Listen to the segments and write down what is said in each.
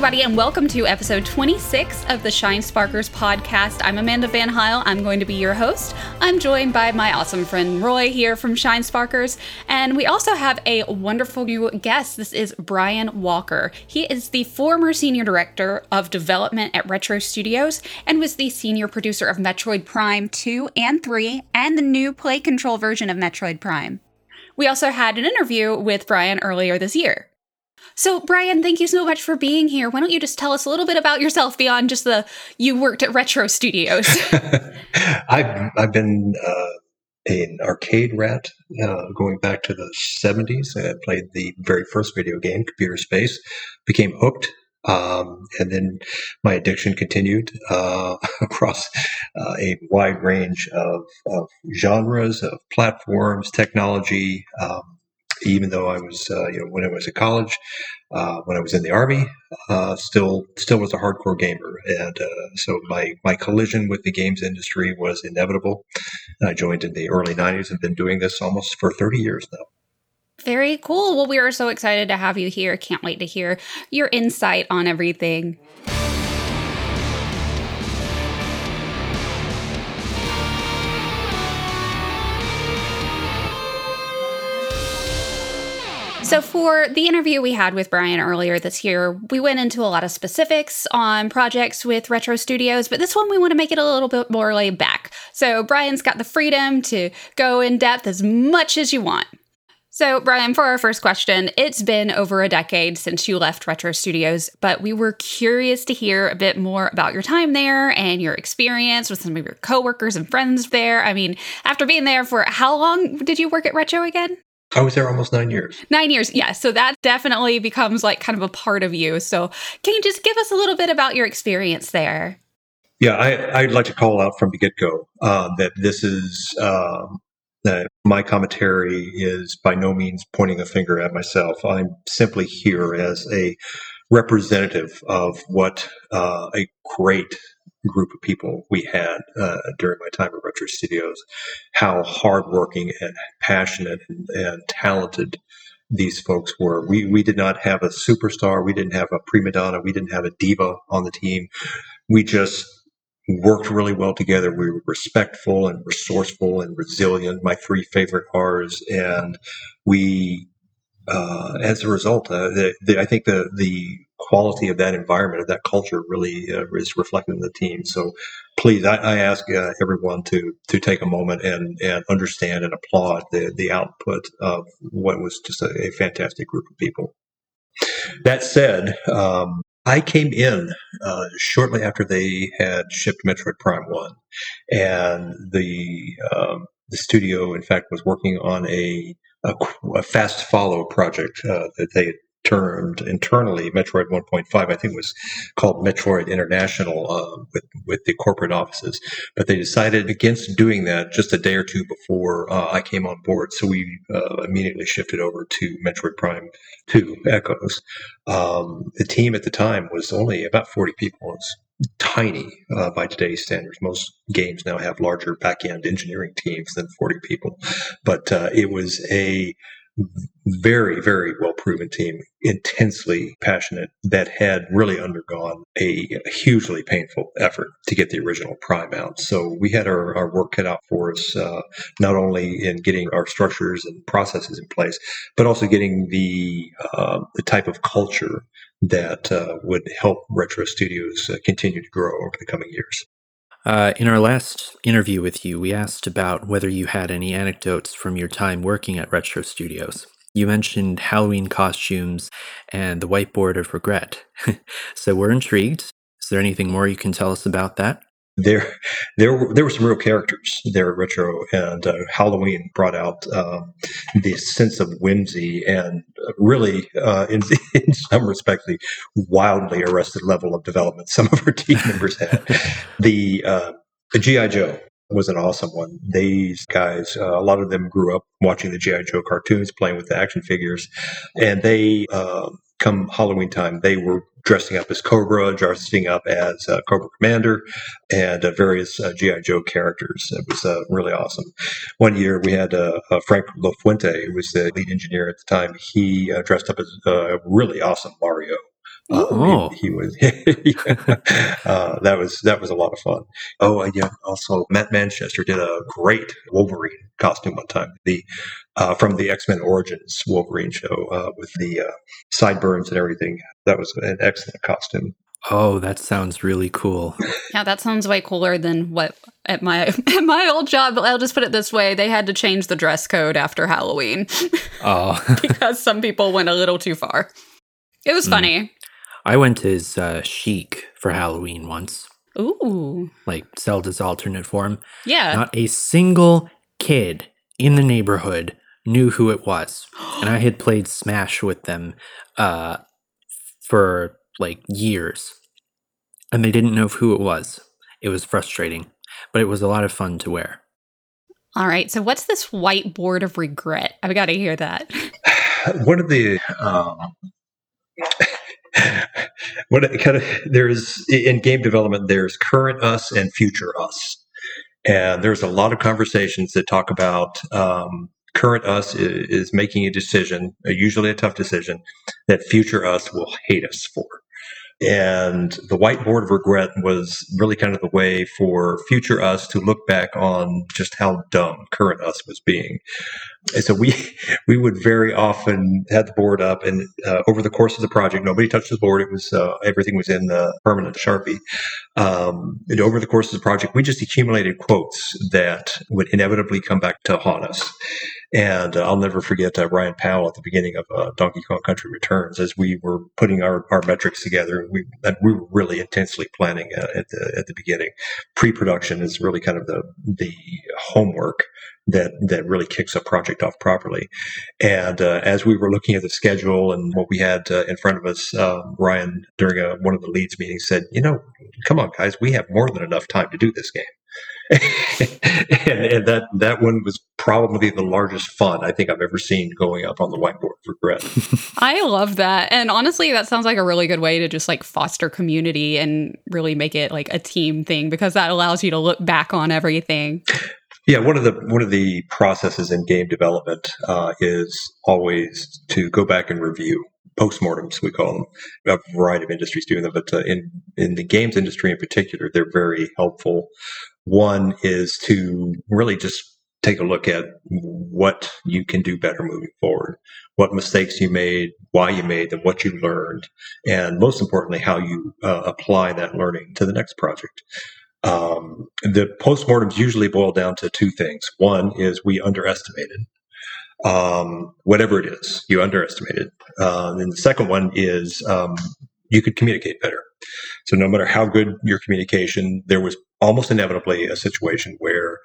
everybody, and welcome to episode 26 of the Shine Sparkers podcast. I'm Amanda Van Heil. I'm going to be your host. I'm joined by my awesome friend Roy here from Shine Sparkers, and we also have a wonderful new guest. This is Brian Walker. He is the former senior director of development at Retro Studios and was the senior producer of Metroid Prime 2 and 3 and the new play control version of Metroid Prime. We also had an interview with Brian earlier this year. So, Brian, thank you so much for being here. Why don't you just tell us a little bit about yourself beyond just the you worked at Retro Studios? I've I've been uh, an arcade rat uh, going back to the 70s. I played the very first video game, Computer Space, became hooked. Um, and then my addiction continued uh, across uh, a wide range of, of, genres, of platforms, technology. Um, even though I was, uh, you know, when I was in college, uh, when I was in the army, uh, still still was a hardcore gamer, and uh, so my my collision with the games industry was inevitable. I joined in the early '90s and been doing this almost for 30 years now. Very cool. Well, we are so excited to have you here. Can't wait to hear your insight on everything. So, for the interview we had with Brian earlier this year, we went into a lot of specifics on projects with Retro Studios, but this one we want to make it a little bit more laid back. So, Brian's got the freedom to go in depth as much as you want. So, Brian, for our first question, it's been over a decade since you left Retro Studios, but we were curious to hear a bit more about your time there and your experience with some of your coworkers and friends there. I mean, after being there for how long did you work at Retro again? I was there almost nine years. Nine years, yeah. So that definitely becomes like kind of a part of you. So can you just give us a little bit about your experience there? Yeah, I, would like to call out from the get go uh, that this is um, that my commentary is by no means pointing a finger at myself. I'm simply here as a representative of what uh, a great group of people we had uh, during my time at Retro Studios, how hardworking and passionate and, and, talented these folks were. We we did not have a superstar, we didn't have a prima donna, we didn't have a diva on the team. We just worked really well together. We were respectful and resourceful and resilient. My three favorite R's, and we. Uh, as a result, uh, the, the, I think the the quality of that environment, of that culture, really uh, is reflected in the team. So, please, I, I ask uh, everyone to to take a moment and and understand and applaud the the output of what was just a, a fantastic group of people. That said, um, I came in uh, shortly after they had shipped Metroid Prime One, and the um, the studio, in fact, was working on a a, a fast follow project uh, that they termed internally Metroid 1.5. I think was called Metroid International uh, with with the corporate offices, but they decided against doing that just a day or two before uh, I came on board. So we uh, immediately shifted over to Metroid Prime 2 Echoes. Um, the team at the time was only about 40 people. It's tiny uh, by today's standards. Most games now have larger back end engineering teams than 40 people, but uh, it was a very, very well proven team, intensely passionate, that had really undergone a, hugely painful effort to get the original Prime out. So we had our, our work cut out for us, uh, not only in getting our structures and processes in place, but also getting the uh, the type of culture that uh, would help Retro Studios uh, continue to grow over the coming years. Uh, in our last interview with you, we asked about whether you had any anecdotes from your time working at Retro Studios. You mentioned Halloween costumes and the whiteboard of regret. so we're intrigued. Is there anything more you can tell us about that? There, there, there were some real characters there at Retro, and uh, Halloween brought out um, the sense of whimsy and really, uh, in, in some respects, the wildly arrested level of development some of our team members had. the uh, the GI Joe was an awesome one. These guys, uh, a lot of them grew up watching the GI Joe cartoons, playing with the action figures, and they uh, come Halloween time, they were dressing up as Cobra, dressing up as uh, Cobra Commander, and uh, various uh, GI Joe characters. It was uh, really awesome. One year we had uh, Frank LaFuente, who was the lead engineer at the time. He uh, dressed up as a really awesome Mario. Uh, Oh. he, he was uh, that was that was a lot of fun. Oh, uh, yeah. Also, Matt Manchester did a great Wolverine costume one time. The uh, from the X Men Origins Wolverine show uh, with the uh, sideburns and everything. That was an excellent costume. Oh, that sounds really cool. Yeah, that sounds way cooler than what at my at my old job. I'll just put it this way: they had to change the dress code after Halloween Oh, because some people went a little too far. It was Mm. Funny. I went as uh, Sheik for Halloween once, Ooh, like Zelda's alternate form. yeah. Not a single kid in the neighborhood knew who it was. And I had played Smash with them uh, for like years. And they didn't know who it was. It was frustrating, but it was a lot of fun to wear. All right. So, what's this whiteboard of regret? I've got to hear that. one of the um, what kind of there's in game development there's current us and future us. And there's a lot of conversations that talk about um, current us is, is making a decision uh, usually a tough decision that future us will hate us for and the whiteboard of regret was really kind of the way for future us to look back on just how dumb current us was being and so we we would very often have the board up, and uh, over the course of the project, nobody touched the board. It was uh, everything was in the permanent sharpie. Um, and over the course of the project, we just accumulated quotes that would inevitably come back to haunt us. And uh, I'll never forget uh, Ryan Powell at the beginning of uh, Donkey Kong Country Returns, as we were putting our, our metrics together. We we were really intensely planning uh, at the at the beginning. Pre-production is really kind of the the homework that that really kicks a project off properly. And uh, as we were looking at the schedule and what we had uh, in front of us, um, Ryan during a, one of the leads meetings said, "You know, come on, guys, we have more than enough time to do this game." and, and that that one was probably the largest fun I think I've ever seen going up on the whiteboard for Regret. I love that. And honestly, that sounds like a really good way to just like foster community and really make it like a team thing because that allows you to look back on everything. Yeah, one of the one of the processes in game development uh, is always to go back and review postmortems. We call them. A variety of industries do them, but uh, in in the games industry in particular, they're very helpful. One is to really just take a look at what you can do better moving forward, what mistakes you made, why you made them, what you learned, and most importantly, how you uh, apply that learning to the next project. Um, the postmortems usually boil down to two things. One is we underestimated um, whatever it is you underestimated, um, and the second one is um, you could communicate better. So no matter how good your communication, there was almost inevitably a situation where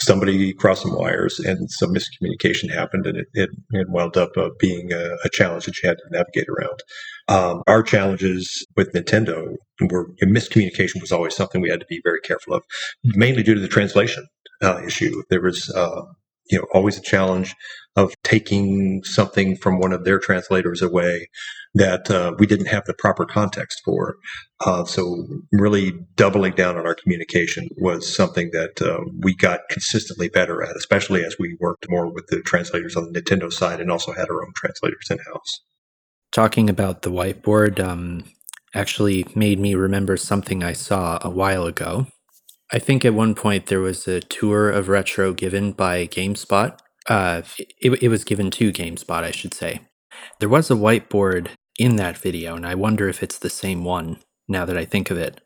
somebody crossed some wires and some miscommunication happened, and it, it, it wound up uh, being a, a challenge that you had to navigate around. Um, our challenges with Nintendo were miscommunication was always something we had to be very careful of, mainly due to the translation uh, issue. There was, uh, you know, always a challenge of taking something from one of their translators away that uh, we didn't have the proper context for. Uh, so, really doubling down on our communication was something that uh, we got consistently better at, especially as we worked more with the translators on the Nintendo side and also had our own translators in house. Talking about the whiteboard um, actually made me remember something I saw a while ago. I think at one point there was a tour of retro given by GameSpot. Uh, it, it was given to GameSpot, I should say. There was a whiteboard in that video, and I wonder if it's the same one now that I think of it.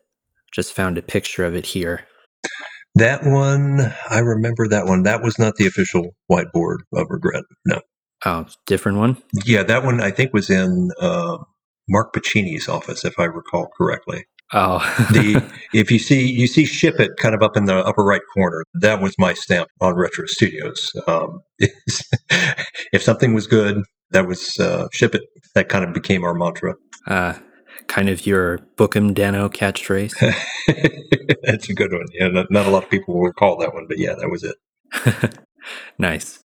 Just found a picture of it here. That one, I remember that one. That was not the official whiteboard of regret. No. Oh, different one? Yeah, that one I think was in uh, Mark Pacini's office, if I recall correctly. Oh. the if you see you see ship it kind of up in the upper right corner that was my stamp on retro studios um, if something was good that was uh, ship it that kind of became our mantra uh, kind of your bookem Danno catchphrase that's a good one yeah not, not a lot of people will recall that one but yeah that was it nice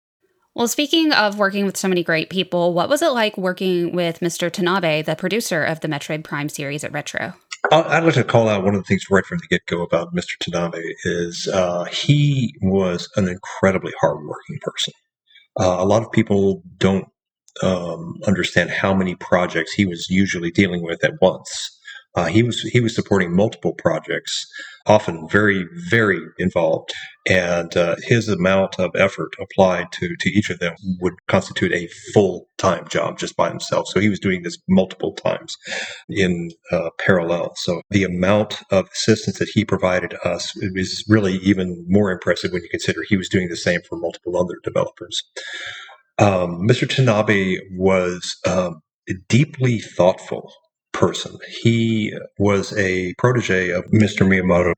Well, speaking of working with so many great people, what was it like working with Mr. Tanabe, the producer of the Metroid Prime series at Retro? I'd like to call out one of the things right from the get go about Mr. Tanabe is uh, he was an incredibly hardworking person. Uh, a lot of people don't um, understand how many projects he was usually dealing with at once. Uh, he was he was supporting multiple projects, often very very involved, and uh, his amount of effort applied to to each of them would constitute a full time job just by himself. So he was doing this multiple times in uh, parallel. So the amount of assistance that he provided us is really even more impressive when you consider he was doing the same for multiple other developers. Um, Mr. Tanabe was um, deeply thoughtful person. He was a protege of Mr. Miyamoto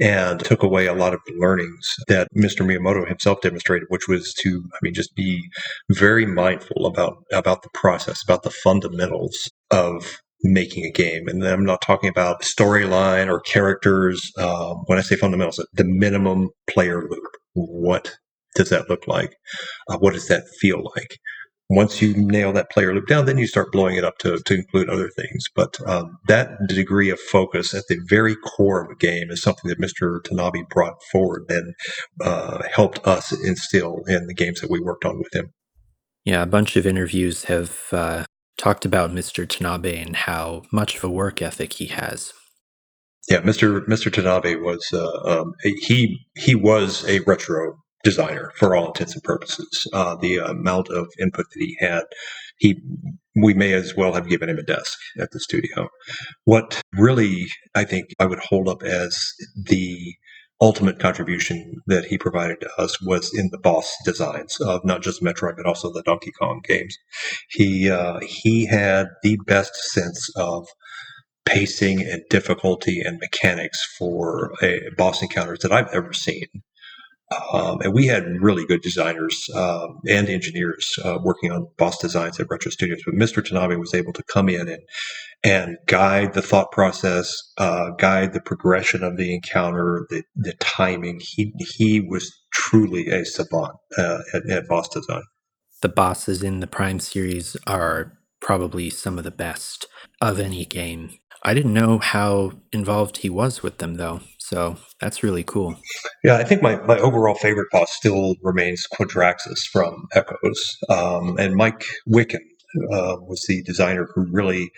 and took away a lot of the learnings that Mr. Miyamoto himself demonstrated, which was to, I mean, just be very mindful about about the process, about the fundamentals of making a game. And I'm not talking about storyline or characters. Um, when I say fundamentals, the minimum player loop. What does that look like? Uh, what does that feel like? Once you nail that player loop down, then you start blowing it up to, to include other things. But um, that degree of focus at the very core of a game is something that Mr. Tanabe brought forward and uh, helped us instill in the games that we worked on with him. Yeah, a bunch of interviews have uh, talked about Mr. Tanabe and how much of a work ethic he has. Yeah, Mr. Mr. Tanabe was uh, um, he he was a retro designer for all intents and purposes. Uh, the amount of input that he had, he we may as well have given him a desk at the studio. What really I think I would hold up as the ultimate contribution that he provided to us was in the boss designs of not just Metroid but also the Donkey Kong games. He uh, he had the best sense of pacing and difficulty and mechanics for a boss encounters that I've ever seen. Um, and we had really good designers um, and engineers uh, working on boss designs at Retro Studios. But Mr. Tanabe was able to come in and and guide the thought process, uh, guide the progression of the encounter, the, the timing. He he was truly a savant uh, at, at boss design. The bosses in the Prime series are probably some of the best of any game. I didn't know how involved he was with them, though. So that's really cool. Yeah, I think my, my overall favorite boss still remains Quadraxis from Echoes. Um, and Mike Wikan uh, was the designer who really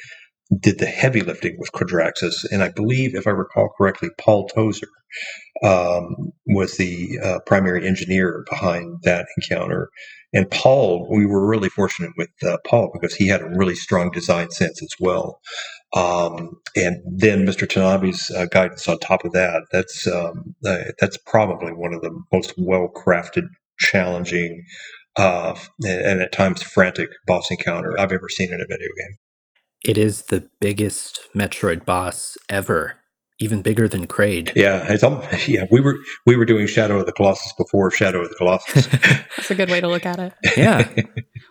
did the heavy lifting with Quadraxis. And I believe, if I recall correctly, Paul Tozour um, was the uh, primary engineer behind that encounter. And Paul, we were really fortunate with uh, Paul because he had a really strong design sense as well. Um, and then Mr. Tanabe's uh, guidance on top of that. That's um, uh, that's probably one of the most well crafted, challenging, uh, and at times frantic boss encounter I've ever seen in a video game. It is the biggest Metroid boss ever, even bigger than Kraid. Yeah, it's um, yeah. We were we were doing Shadow of the Colossus before Shadow of the Colossus. That's a good way to look at it. Yeah.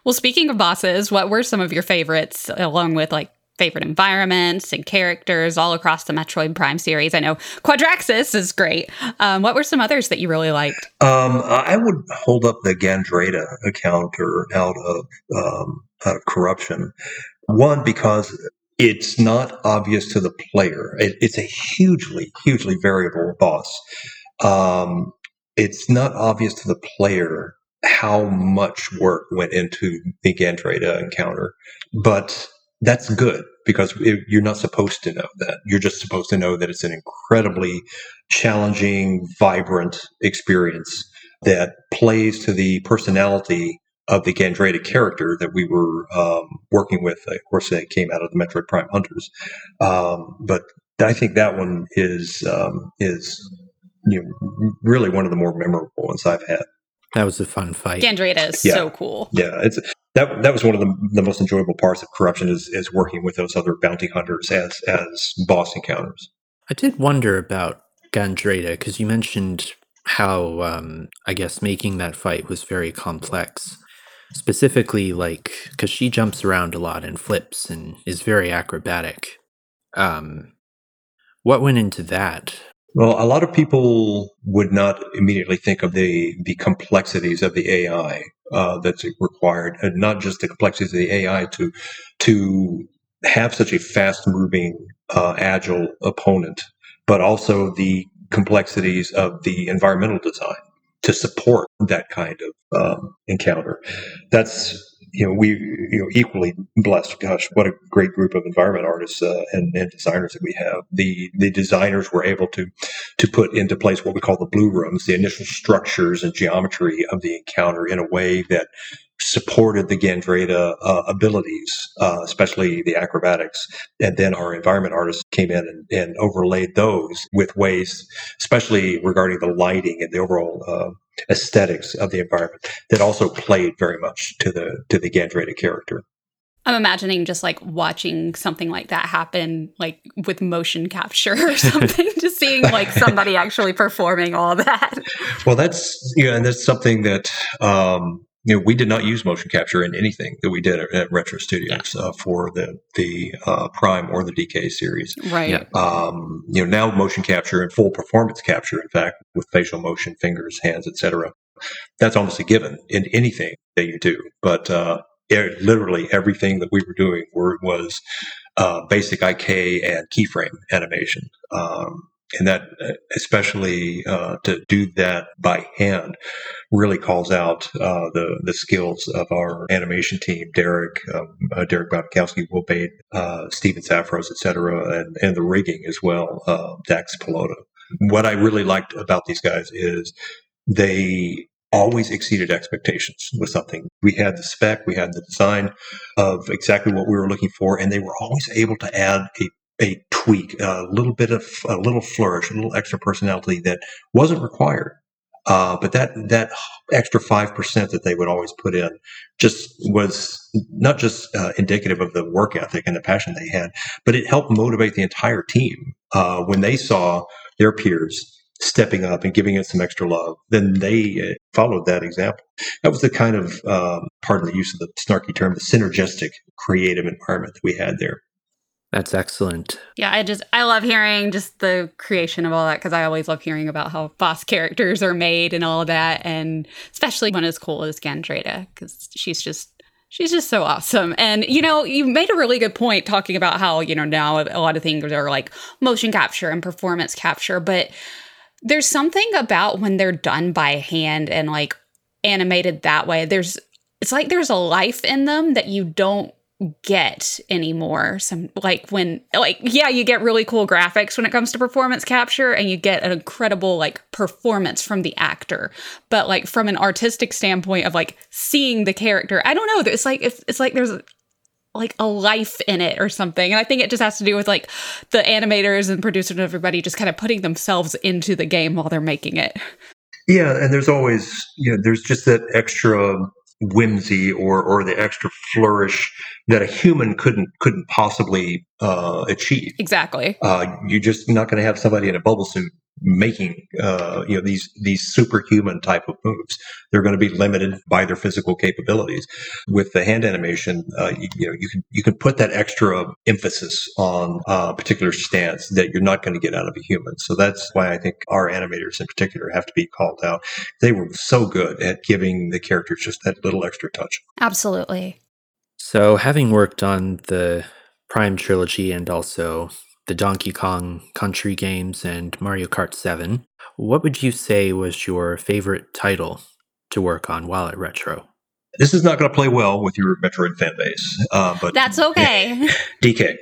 well, speaking of bosses, what were some of your favorites, along with like favorite environments and characters all across the Metroid Prime series. I know Quadraxis is great. Um, what were some others that you really liked? Um, I would hold up the Gandrayda encounter out of um, out of corruption. One because it's not obvious to the player. It, it's a hugely, hugely variable boss. Um, it's not obvious to the player how much work went into the Gandrayda encounter, but that's good because it, you're not supposed to know that. You're just supposed to know that it's an incredibly challenging, vibrant experience that plays to the personality of the Gandrayda character that we were um, working with. Of course, that came out of the Metroid Prime Hunters, um, but I think that one is um, is you know, really one of the more memorable ones I've had. That was a fun fight. Gandrayda is yeah. so cool. Yeah, it's that that was one of the, the most enjoyable parts of corruption is is working with those other bounty hunters as as boss encounters. I did wonder about Gandrayda because you mentioned how um, I guess making that fight was very complex. Specifically, like because she jumps around a lot and flips and is very acrobatic. Um, what went into that? Well, a lot of people would not immediately think of the the complexities of the AI uh, that's required, and not just the complexities of the AI to to have such a fast moving, uh, agile opponent, but also the complexities of the environmental design to support that kind of um, encounter. That's you know, we you know equally blessed. Gosh, what a great group of environment artists uh, and, and, designers that we have. The the designers were able to to put into place what we call the blue rooms, the initial structures and geometry of the encounter in a way that supported the Gandrayda uh, abilities, uh, especially the acrobatics. And then our environment artists came in and, and, overlaid those with ways, especially regarding the lighting and the overall uh, aesthetics of the environment, that also played very much to the to the Gandrayda character. I'm imagining just like watching something like that happen, like with motion capture or something, just seeing like somebody actually performing all that. Well, that's yeah, and that's something that um, you know, we did not use motion capture in anything that we did at, at Retro Studios uh, for the the uh, Prime or the DK series. Right. Yeah. Um, you know, now motion capture and full performance capture, in fact, with facial motion, fingers, hands, etc. That's almost a given in anything that you do. But uh, it, literally everything that we were doing were, was uh, basic IK and keyframe animation. Um, and that uh, especially uh, to do that by hand really calls out uh, the the skills of our animation team derek um, uh, derek Babkowski, will Bade, uh, steven safros etc and, and the rigging as well uh, dax pelota what i really liked about these guys is they always exceeded expectations with something. We had the spec, we had the design of exactly what we were looking for, and they were always able to add a a tweak, a little bit of a little flourish, a little extra personality that wasn't required. Uh, but that that extra five percent that they would always put in just was not just uh, indicative of the work ethic and the passion they had, but it helped motivate the entire team uh, when they saw their peers stepping up and giving it some extra love. Then they uh, followed that example. That was the kind of um, pardon the use of the snarky term, the synergistic creative environment that we had there. That's excellent. Yeah, I just I love hearing just the creation of all that because I always love hearing about how boss characters are made and all that, and especially one as cool as Gandrayda because she's just she's just so awesome. And you know, you made a really good point talking about how you know now a lot of things are like motion capture and performance capture, but there's something about when they're done by hand and like animated that way. There's it's like there's a life in them that you don't get anymore. Some like when like yeah you get really cool graphics when it comes to performance capture and you get an incredible like performance from the actor. But like from an artistic standpoint of like seeing the character i don't know it's like it's, it's like there's like a life in it or something. And i think it just has to do with like the animators and producers and everybody just kind of putting themselves into the game while they're making it. Yeah and there's always you know there's just that extra whimsy or or the extra flourish that a human couldn't couldn't possibly uh, achieve. Exactly. Uh, you're just not going to have somebody in a bubble suit making uh, you know these these superhuman type of moves. They're going to be limited by their physical capabilities. With the hand animation, uh, you, you, know you can you can put that extra emphasis on a particular stance that you're not going to get out of a human. So that's why I think our animators in particular have to be called out. They were so good at giving the characters just that little extra touch. Absolutely. So, having worked on the Prime trilogy and also the Donkey Kong Country games and Mario Kart 7, what would you say was your favorite title to work on while at Retro? This is not going to play well with your Metroid fan base, uh, but that's okay. DK,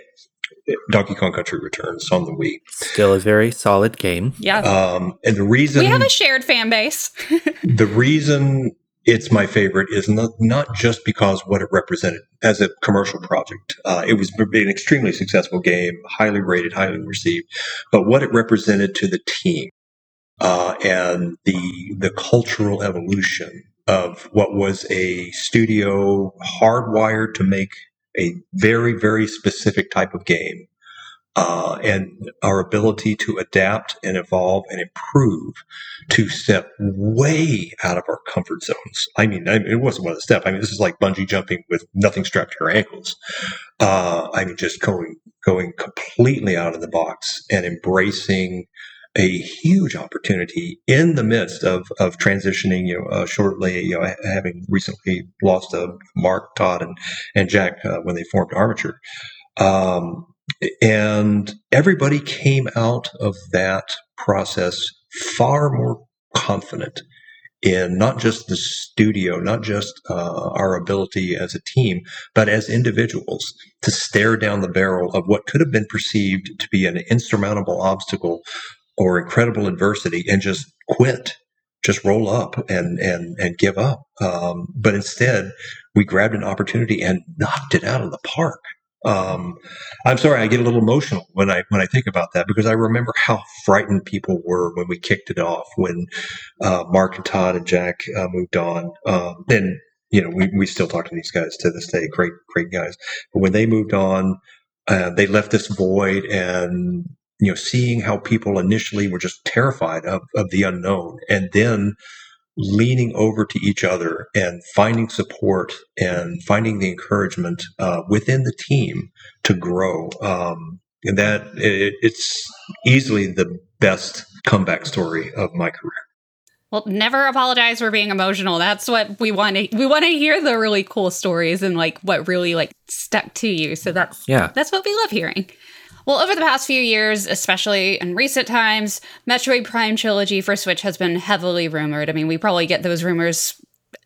Donkey Kong Country Returns on the Wii. Still a very solid game. Yeah. Um, and the reason we have a shared fan base. the reason it's my favorite is not, not just because what it represented as a commercial project. Uh, it was an extremely successful game, highly rated, highly received, but what it represented to the team uh, and the the cultural evolution of what was a studio hardwired to make a very very specific type of game uh, and our ability to adapt and evolve and improve to step way out of our comfort zones. I mean, I mean, it wasn't one of the step. I mean, this is like bungee jumping with nothing strapped to your ankles. Uh, I mean, just going going completely out of the box and embracing a huge opportunity in the midst of, of transitioning, you know, uh, shortly, you know, having recently lost uh, Mark, Todd, and, and Jack uh, when they formed Armature. Um, and everybody came out of that process far more confident in not just the studio, not just uh, our ability as a team, but as individuals to stare down the barrel of what could have been perceived to be an insurmountable obstacle or incredible adversity and just quit, just roll up and and and give up. Um, but instead, we grabbed an opportunity and knocked it out of the park. Um, I'm sorry, I get a little emotional when I when I think about that because I remember how frightened people were when we kicked it off when uh, Mark and Todd and Jack uh, moved on. Um, and you know, we, we still talk to these guys to this day, great great guys. But when they moved on, uh, they left this void, and you know, seeing how people initially were just terrified of of the unknown, and then leaning over to each other and finding support and finding the encouragement uh, within the team to grow. Um, and that it, it's easily the best comeback story of my career. Well, never apologize for being emotional. That's what we want to we want to hear the really cool stories and like what really like stuck to you. So that's yeah. That's what we love hearing. Well, over the past few years, especially in recent times, Metroid Prime Trilogy for Switch has been heavily rumored. I mean, we probably get those rumors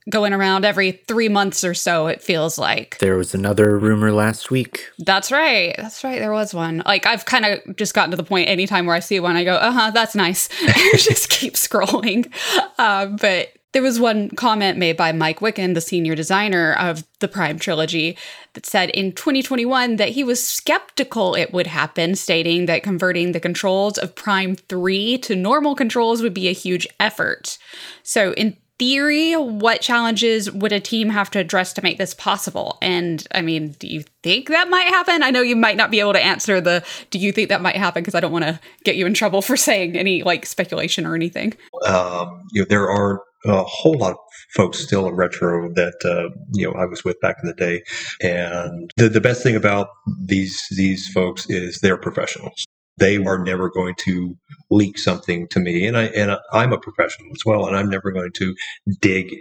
going around every three months or so, it feels like. There was another rumor last week. That's right. That's right. There was one. Like, I've kind of just gotten to the point anytime where I see one, I go, uh huh, that's nice. just keep scrolling. Uh, but there was one comment made by Mike Wikan, the senior designer of the Prime trilogy, that said in 2021 that he was skeptical it would happen, stating that converting the controls of Prime 3 to normal controls would be a huge effort. So, in theory, what challenges would a team have to address to make this possible? And I mean, do you think that might happen? I know you might not be able to answer the do you think that might happen because I don't want to get you in trouble for saying any like speculation or anything. Um, you know, there are a whole lot of folks still in retro that uh, you know I was with back in the day, and the the best thing about these these folks is they're professionals. They are never going to leak something to me, and I and I'm a professional as well, and I'm never going to dig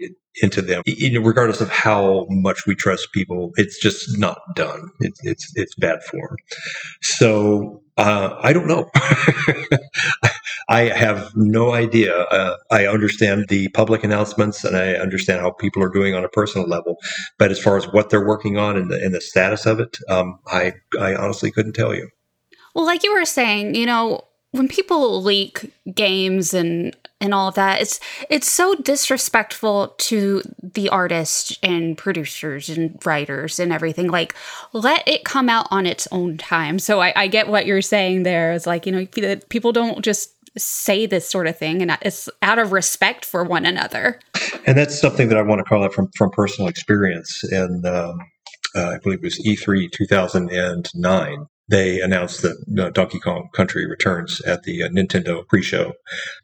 into them, regardless of how much we trust people. It's just not done. It's it's it's bad form. So uh, I don't know. I have no idea. Uh, I understand the public announcements and I understand how people are doing on a personal level, but as far as what they're working on and the, and the status of it, um, I I honestly couldn't tell you. Well, like you were saying, you know, when people leak games and and all of that. It's it's so disrespectful to the artists and producers and writers and everything. Like let it come out on its own time. So i, I get what you're saying there. It's like you know people don't just say this sort of thing and it's out of respect for one another. And that's something that i want to call out from from personal experience. And um, uh, i believe it was e3 2009 they announced that uh, Donkey Kong Country returns at the uh, Nintendo pre-show,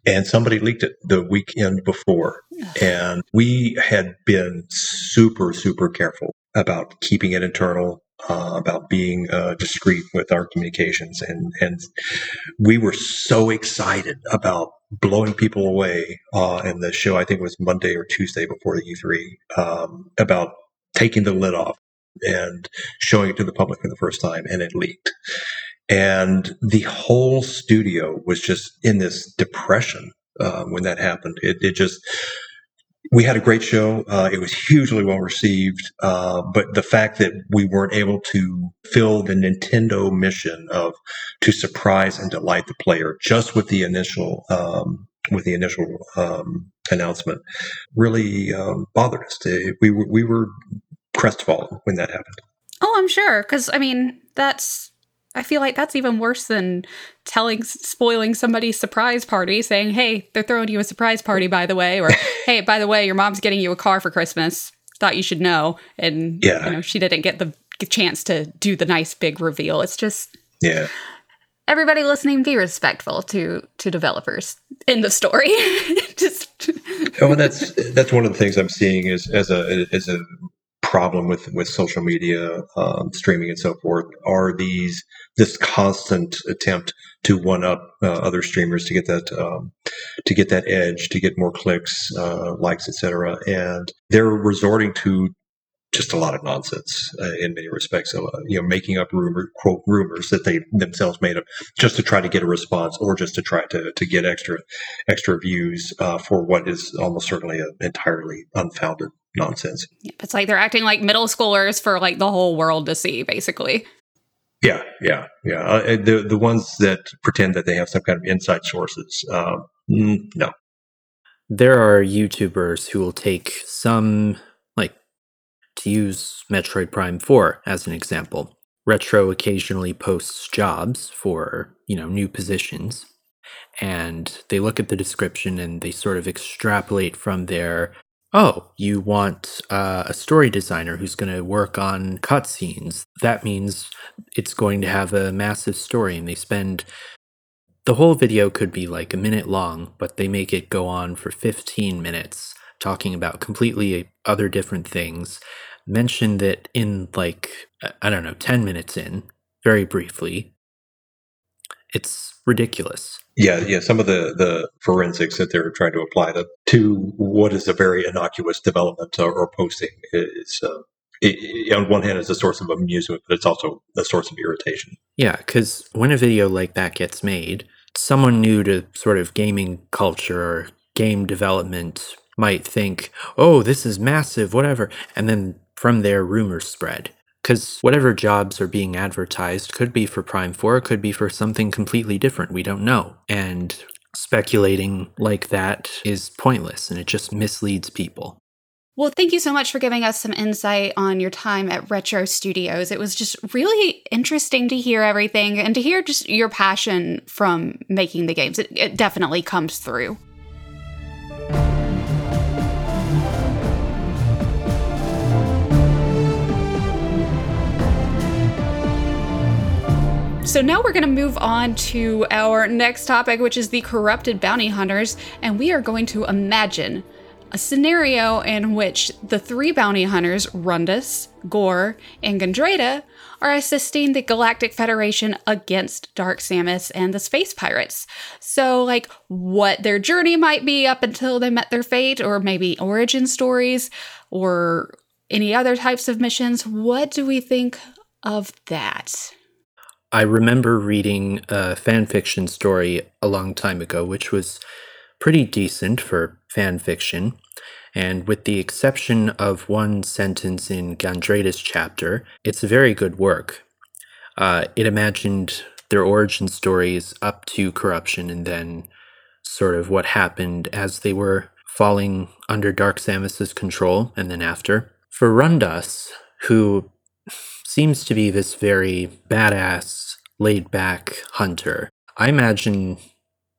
and somebody leaked it the weekend before, and we had been super super careful about keeping it internal. Uh, about being uh, discreet with our communications, and and we were so excited about blowing people away uh, in the show. I think it was Monday or Tuesday before the E3 um, about taking the lid off and showing it to the public for the first time, and it leaked. And the whole studio was just in this depression uh, when that happened. It, it, just, we had a great show. Uh, it was hugely well received. Uh, but the fact that we weren't able to fill the Nintendo mission of to surprise and delight the player just with the initial um, with the initial um, announcement really um, bothered us. We we were crestfallen when that happened. Oh, I'm sure. Because, I mean, that's, I feel like that's even worse than telling, spoiling somebody's surprise party, saying, hey, they're throwing you a surprise party, by the way. Or, hey, by the way, your mom's getting you a car for Christmas. Thought you should know. And, yeah. you know, she didn't get the chance to do the nice big reveal. It's just. Yeah everybody listening be respectful to to developers in the story just oh and that's that's one of the things i'm seeing is as a as a problem with with social media, um, streaming, and so forth are these this constant attempt to one up uh, other streamers to get that um, to get that edge, to get more clicks, uh, likes, etc. And they're resorting to just a lot of nonsense uh, in many respects. So, uh, you know, making up rumor quote rumors that they themselves made up just to try to get a response or just to try to to get extra extra views uh, for what is almost certainly an entirely unfounded nonsense. It's like they're acting like middle schoolers for like the whole world to see, basically. Yeah, yeah, yeah. Uh, the the ones that pretend that they have some kind of inside sources, um, no. There are YouTubers who will take some, like, to use Metroid Prime 4 as an example. Retro occasionally posts jobs for, you know, new positions, and they look at the description and they sort of extrapolate from there oh, you want uh, a story designer who's going to work on cutscenes. That means it's going to have a massive story, and they spend the whole video could be like a minute long, but they make it go on for 15 minutes talking about completely other different things. Mention that in like, I don't know, 10 minutes in, very briefly, it's ridiculous. Yeah, yeah. Some of the, the forensics that they're trying to apply to, to what is a very innocuous development or, or posting is, uh, it, on one hand, is a source of amusement, but it's also a source of irritation. Yeah, because when a video like that gets made, someone new to sort of gaming culture or game development might think, oh, this is massive, whatever. And then from there, rumors spread. Because whatever jobs are being advertised could be for Prime 4, could be for something completely different. We don't know. And speculating like that is pointless and it just misleads people. Well, thank you so much for giving us some insight on your time at Retro Studios. It was just really interesting to hear everything and to hear just your passion from making the games. It, it definitely comes through. So now we're going to move on to our next topic, which is the corrupted bounty hunters, and we are going to imagine a scenario in which the three bounty hunters, Rundas, Ghor, and Gandrayda, are assisting the Galactic Federation against Dark Samus and the space pirates. So, like, what their journey might be up until they met their fate, or maybe origin stories, or any other types of missions. What do we think of that? I remember reading a fan fiction story a long time ago, which was pretty decent for fan fiction. And with the exception of one sentence in Gandrayda's chapter, it's a very good work. Uh, it imagined their origin stories up to corruption and then sort of what happened as they were falling under Dark Samus's control and then after. For Rundus, who seems to be this very badass, laid back hunter. I imagine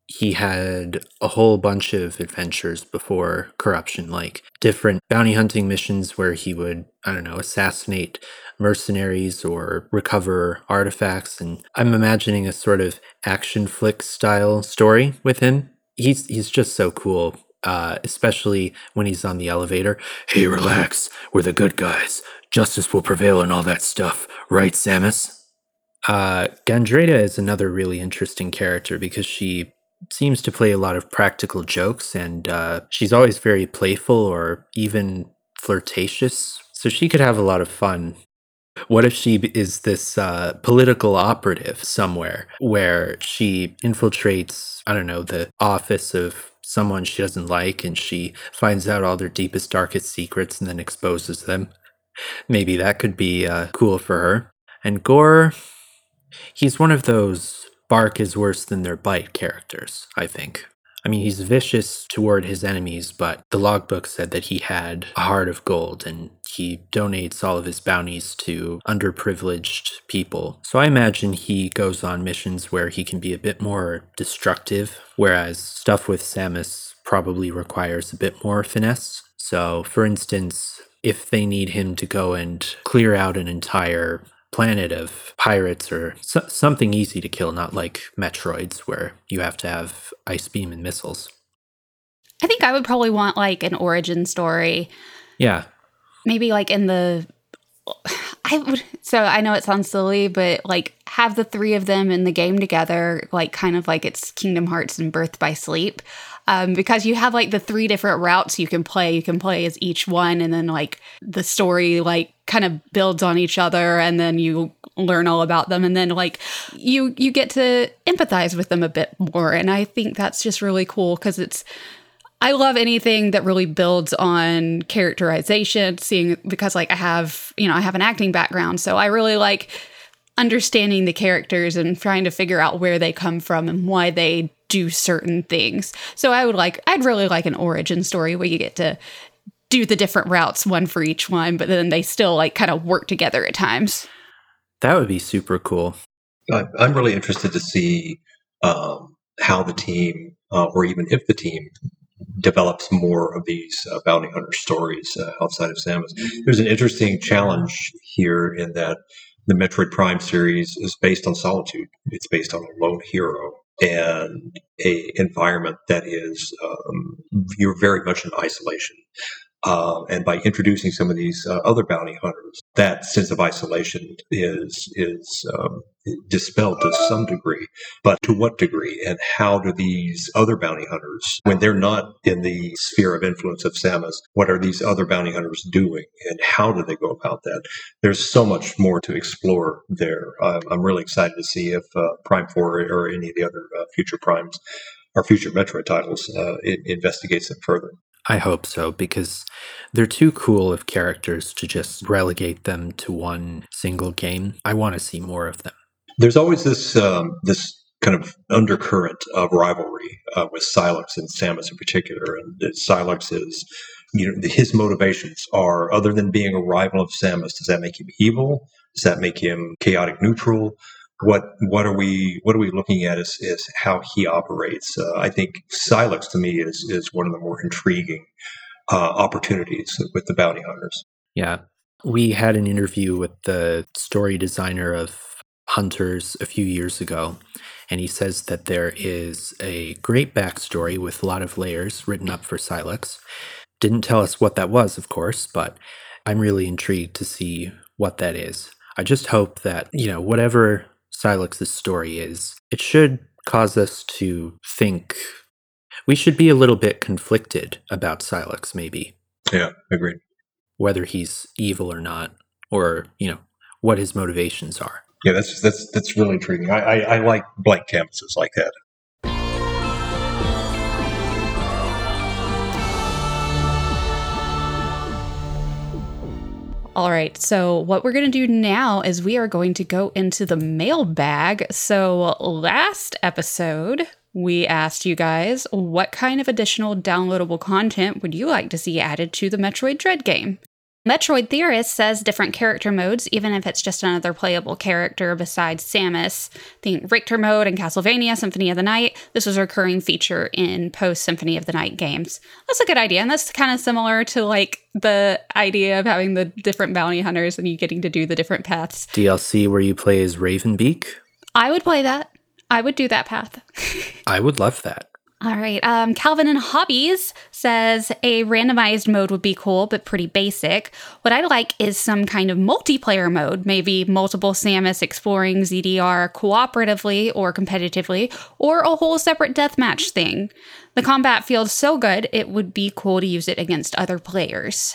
he had a whole bunch of adventures before corruption, like different bounty hunting missions where he would, I don't know, assassinate mercenaries or recover artifacts. And I'm imagining a sort of action flick style story with him. He's he's just so cool. Uh, especially when he's on the elevator. Hey, relax. We're the good guys. Justice will prevail and all that stuff. Right, Samus? Uh, Gandrayda is another really interesting character because she seems to play a lot of practical jokes and uh, she's always very playful or even flirtatious. So she could have a lot of fun. What if she is this uh, political operative somewhere where she infiltrates, I don't know, the office of someone she doesn't like and she finds out all their deepest, darkest secrets and then exposes them? Maybe that could be uh, cool for her. And Ghor, he's one of those bark is worse than their bite characters, I think. I mean, he's vicious toward his enemies, but the logbook said that he had a heart of gold and he donates all of his bounties to underprivileged people. So I imagine he goes on missions where he can be a bit more destructive, whereas stuff with Samus probably requires a bit more finesse. So, for instance, if they need him to go and clear out an entire planet of pirates or so- something easy to kill, not like Metroids where you have to have ice beam and missiles. I think I would probably want like an origin story. Yeah. Maybe like in the I would so I know it sounds silly, but like have the three of them in the game together, like kind of like it's Kingdom Hearts and Birth by Sleep. Um, because you have like the three different routes you can play. You can play as each one, and then like the story like kind of builds on each other, and then you learn all about them, and then like you you get to empathize with them a bit more. And I think that's just really cool because it's I love anything that really builds on characterization, seeing because like I have, you know, I have an acting background, so I really like understanding the characters and trying to figure out where they come from and why they do certain things. So I would like I'd really like an origin story where you get to do the different routes one for each one, but then they still like kind of work together at times. That would be super cool. I'm really interested to see um, how the team, uh, or even if the team, develops more of these uh, bounty hunter stories uh, outside of Samus. There's an interesting challenge here in that the Metroid Prime series is based on solitude. It's based on a lone hero and a environment that is um, you're very much in isolation. Uh, and by introducing some of these uh, other bounty hunters, that sense of isolation is is um, dispelled to some degree. But to what degree, and how do these other bounty hunters, when they're not in the sphere of influence of Samus, what are these other bounty hunters doing, and how do they go about that? There's so much more to explore there. I'm really excited to see if uh, Prime Four or any of the other uh, future Primes. or future Metroid titles uh, investigates it further. I hope so because they're too cool of characters to just relegate them to one single game. I want to see more of them. There's always this um, this kind of undercurrent of rivalry uh, with Sylux and Samus in particular, and Sylux is you know his motivations are other than being a rival of Samus. Does that make him evil? Does that make him chaotic neutral? what what are we what are we looking at is, is how he operates. Uh, I think Sylux to me is is one of the more intriguing uh, opportunities with the bounty hunters. Yeah, we had an interview with the story designer of Hunters a few years ago, and he says that there is a great backstory with a lot of layers written up for Sylux. Didn't tell us what that was, of course, but I'm really intrigued to see what that is. I just hope that, you know, whatever Sylux's story is, it should cause us to think. We should be a little bit conflicted about Sylux, maybe. Yeah, agreed. Whether he's evil or not, or you know what his motivations are. Yeah, that's that's that's really intriguing. I, I, I like blank canvases like that. All right, so what we're going to do now is we are going to go into the mailbag. So, last episode, we asked you guys what kind of additional downloadable content would you like to see added to the Metroid Dread game? Metroid Theorist says different character modes, even if it's just another playable character besides Samus. Think Richter mode in Castlevania Symphony of the Night. This was a recurring feature in post Symphony of the Night games. That's a good idea, and that's kind of similar to like the idea of having the different bounty hunters and you getting to do the different paths. DLC where you play as Ravenbeak? I would play that. I would do that path. I would love that. All right. Um, Calvin and Hobbies says a randomized mode would be cool, but pretty basic. What I'd like is some kind of multiplayer mode, maybe multiple Samus exploring ZDR cooperatively or competitively, or a whole separate deathmatch thing. The combat feels so good, it would be cool to use it against other players.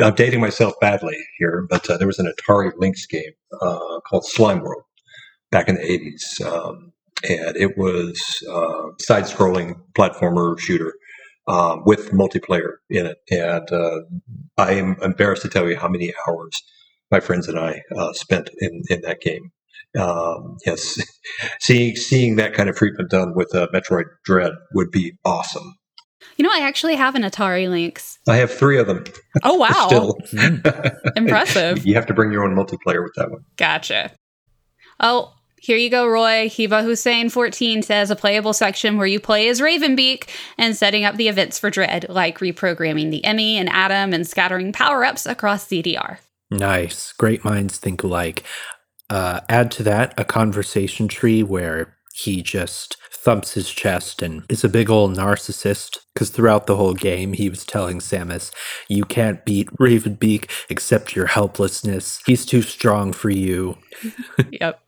I'm dating myself badly here, but uh, there was an Atari Lynx game uh, called Slime World back in the 80s. Um, and it was uh, side-scrolling platformer shooter um, with multiplayer in it. And uh, I am embarrassed to tell you how many hours my friends and I uh, spent in, in that game. Um, yes, seeing seeing that kind of treatment done with uh, Metroid Dread would be awesome. You know, I actually have an Atari Lynx. I have three of them. Oh wow! Still, impressive. You have to bring your own multiplayer with that one. Gotcha. Oh, here you go, Roy. Hiva Hussein 14 says a playable section where you play as Ravenbeak and setting up the events for Dread, like reprogramming the E.M.M.I. and Adam and scattering power ups across ZDR. Nice. Great minds think alike. Uh, add to that a conversation tree where he just thumps his chest and is a big old narcissist because throughout the whole game he was telling Samus, You can't beat Ravenbeak except your helplessness. He's too strong for you. yep.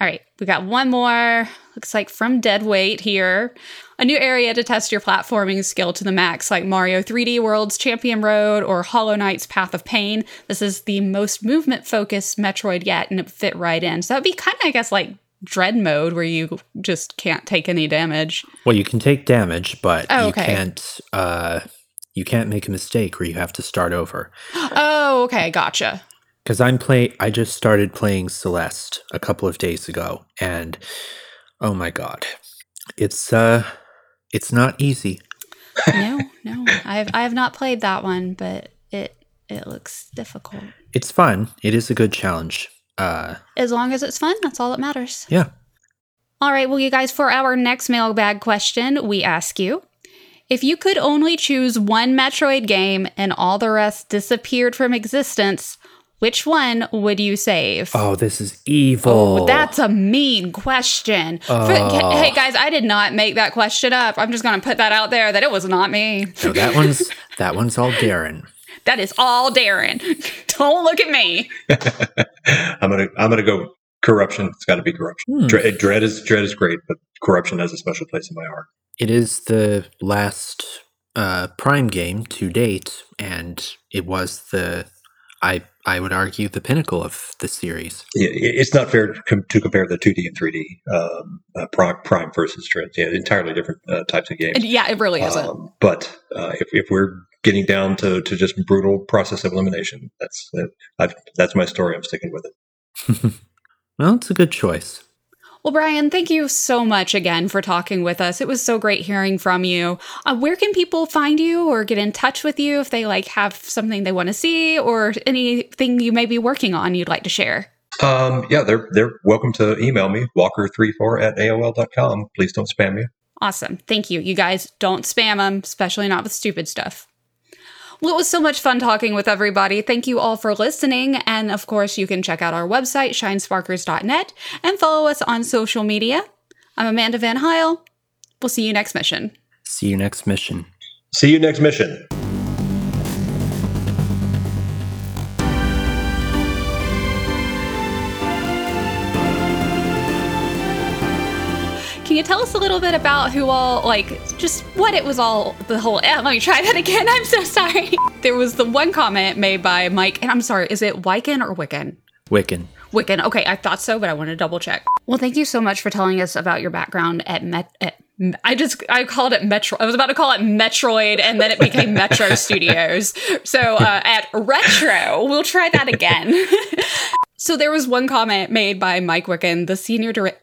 All right, we got one more. Looks like from Deadweight here. A new area to test your platforming skill to the max, like Mario 3D World's Champion Road or Hollow Knight's Path of Pain. This is the most movement focused Metroid yet, and it fit right in. So that'd be kind of, I guess, like Dread mode where you just can't take any damage. Well, you can take damage, but Oh, you can't. Uh, you can't make a mistake where you have to start over. Oh, okay, gotcha. Because I'm play. I just started playing Celeste a couple of days ago, and oh my god, it's uh, it's not easy. No, no, I've I have not played that one, but it it looks difficult. It's fun. It is a good challenge. Uh, As long as it's fun, that's all that matters. yeah. All right, well, you guys, for our next mailbag question, we ask you if you could only choose one Metroid game and all the rest disappeared from existence, which one would you save? Oh, this is evil. Oh, that's a mean question. For- Oh. hey, guys, I did not make that question up. I'm just going to put that out there that it was not me. no, that one's that one's all Darren. That is all Darren. Don't look at me. I'm gonna I'm gonna go corruption. It's got to be corruption. Hmm. Dread, dread is dread is great, but corruption has a special place in my heart. It is the last uh, Prime game to date, and it was the I I would argue the pinnacle of the series. Yeah, it's not fair to, com- to compare the 2D and 3D um, uh, prime, prime versus dread. Yeah, entirely different uh, types of games. And yeah, it really isn't. Um, but uh, if, if we're getting down to, to just brutal process of elimination, that's uh, I've, that's my story. I'm sticking with it. Well, it's a good choice. Well, Brian, thank you so much again for talking with us. It was so great hearing from you. Uh, where can people find you or get in touch with you if they like have something they want to see or anything you may be working on you'd like to share? Um, yeah, they're they're welcome to email me walker34 at aol.com. Please don't spam me. Awesome. Thank you. You guys don't spam them, especially not with stupid stuff. Well, it was so much fun talking with everybody. Thank you all for listening. And of course, you can check out our website, shinesparkers.net, and follow us on social media. I'm Amanda Van Heil. We'll see you next mission. See you next mission. See you next mission. Can you tell us a little bit about who all, like, just what it was all, the whole, eh, let me try that again. I'm so sorry. There was the one comment made by Mike, and I'm sorry, is it Wyken or Wiccan? Wiccan. Wiccan. Okay, I thought so, but I want to double check. Well, thank you so much for telling us about your background at Met. At, I just I called it Metro. I was about to call it Metroid, and then it became Metro Studios. So uh, at Retro, we'll try that again. so there was one comment made by Mike Wikan, the senior director.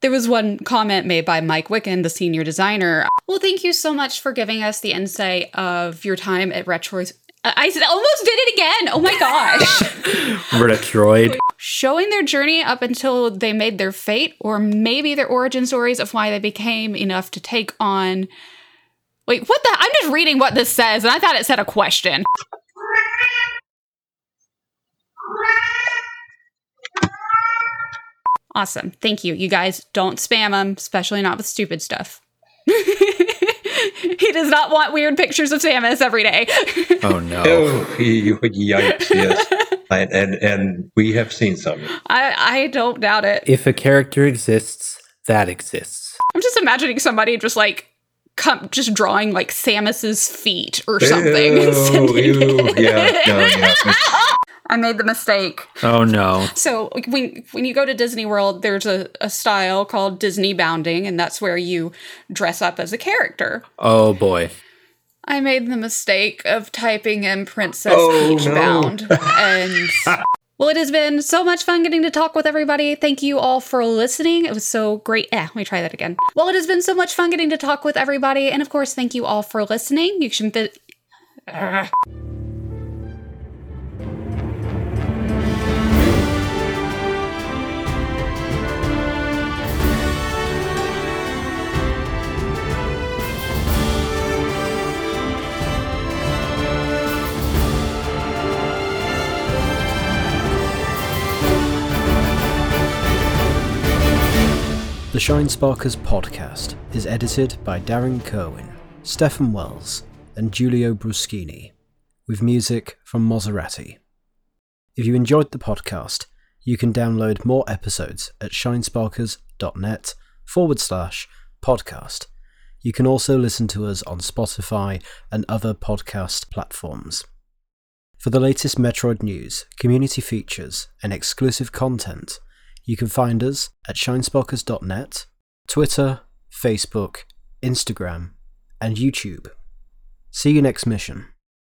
There was one comment made by Mike Wikan, the senior designer. Well, thank you so much for giving us the insight of your time at Retro. I I said- almost did it again. Oh my gosh. Retroid. showing their journey up until they made their fate, or maybe their origin stories of why they became enough to take on. Wait, what the? I'm just reading what this says, and I thought it said a question. Awesome. Thank you. You guys don't spam him, especially not with stupid stuff. he does not want weird pictures of Samus every day. Oh no. Oh, you- yikes! Yes, and, and and we have seen some. I, I don't doubt it. If a character exists, that exists. I'm just imagining somebody just like come just drawing like Samus's feet or something. Ew, ew, yeah, no, yeah. I made the mistake. Oh no. So when when you go to Disney World, there's a, a style called Disney bounding, and that's where you dress up as a character. Oh boy. I made the mistake of typing in Princess Oh, Peach no. Bound. And well, it has been so much fun getting to talk with everybody. Thank you all for listening. It was so great. Eh, let me try that again. Well, it has been so much fun getting to talk with everybody. And of course, thank you all for listening. You can fit. The Shine Sparkers podcast is edited by Darren Kerwin, Stefan Wells, and Giulio Bruschini, with music from Maserati. If you enjoyed the podcast, You can download more episodes at shinesparkers.net forward slash podcast. You can also listen to us on Spotify and other podcast platforms. For the latest Metroid news, community features, and exclusive content, you can find us at shinesparkers.net, Twitter, Facebook, Instagram, and YouTube. See you next mission.